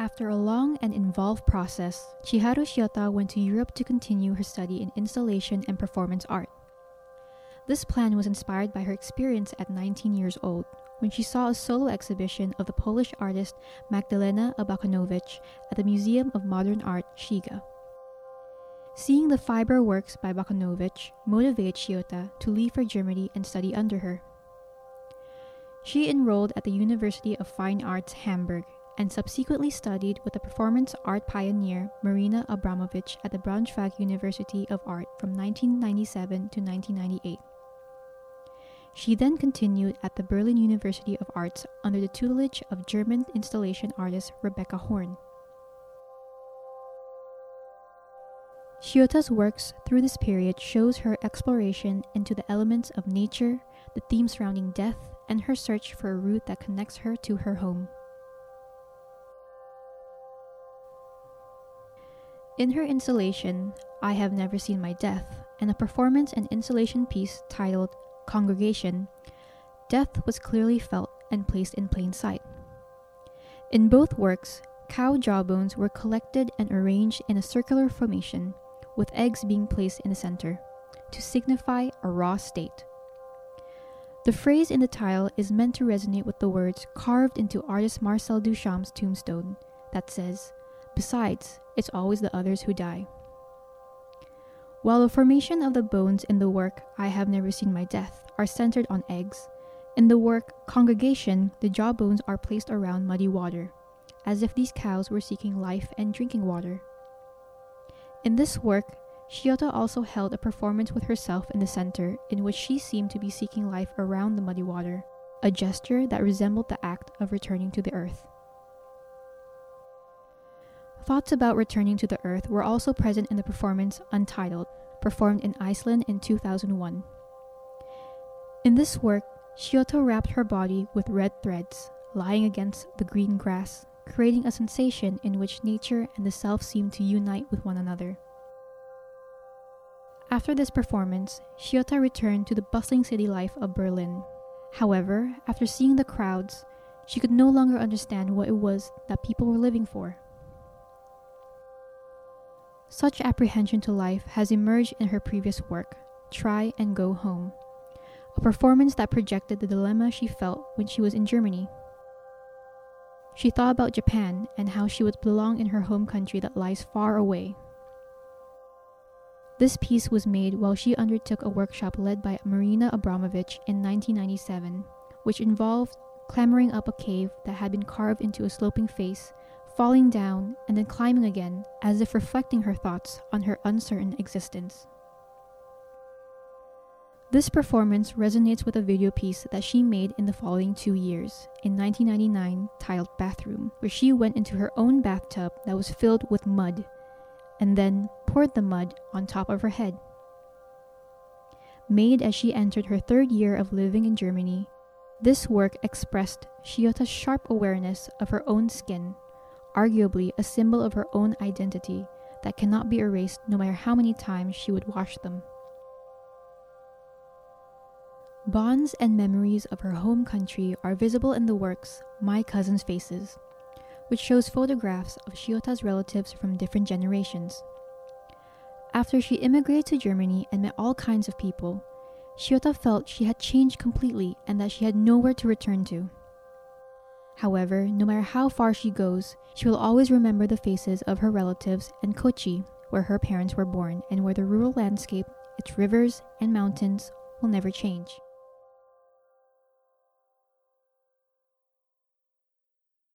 After a long and involved process, Chiharu Shiota went to Europe to continue her study in installation and performance art. This plan was inspired by her experience at 19 years old, when she saw a solo exhibition of the Polish artist Magdalena Abakanowicz at the Museum of Modern Art, Shiga. Seeing the fiber works by Abakanowicz motivated Shiota to leave for Germany and study under her. She enrolled at the University of Fine Arts Hamburg and subsequently studied with the performance art pioneer Marina Abramovic at the Braunschweig University of Art from 1997 to 1998. She then continued at the Berlin University of Arts under the tutelage of German installation artist Rebecca Horn. Shiota's works through this period shows her exploration into the elements of nature, the themes surrounding death, and her search for a route that connects her to her home. In her installation, I Have Never Seen My Death, and a performance and installation piece titled Congregation, death was clearly felt and placed in plain sight. In both works, cow jawbones were collected and arranged in a circular formation, with eggs being placed in the center, to signify a raw state. The phrase in the tile is meant to resonate with the words carved into artist Marcel Duchamp's tombstone that says, Besides, it's always the others who die. While the formation of the bones in the work I Have Never Seen My Death are centered on eggs, in the work Congregation, the jawbones are placed around muddy water, as if these cows were seeking life and drinking water. In this work, Shiota also held a performance with herself in the center in which she seemed to be seeking life around the muddy water, a gesture that resembled the act of returning to the earth. Thoughts about returning to the earth were also present in the performance Untitled, performed in Iceland in 2001. In this work, Shiota wrapped her body with red threads, lying against the green grass, creating a sensation in which nature and the self seemed to unite with one another. After this performance, Shiota returned to the bustling city life of Berlin. However, after seeing the crowds, she could no longer understand what it was that people were living for. Such apprehension to life has emerged in her previous work, Try and Go Home, a performance that projected the dilemma she felt when she was in Germany. She thought about Japan and how she would belong in her home country that lies far away. This piece was made while she undertook a workshop led by Marina Abramovic in 1997, which involved clambering up a cave that had been carved into a sloping face falling down and then climbing again, as if reflecting her thoughts on her uncertain existence. This performance resonates with a video piece that she made in the following two years, in 1999, titled Bathroom, where she went into her own bathtub that was filled with mud and then poured the mud on top of her head. Made as she entered her third year of living in Germany, this work expressed Shiota's sharp awareness of her own skin arguably a symbol of her own identity that cannot be erased no matter how many times she would wash them. Bonds and memories of her home country are visible in the works My Cousin's Faces, which shows photographs of Shiota's relatives from different generations. After she immigrated to Germany and met all kinds of people, Shiota felt she had changed completely and that she had nowhere to return to. However, no matter how far she goes, she will always remember the faces of her relatives and Kochi, where her parents were born and where the rural landscape, its rivers, and mountains will never change.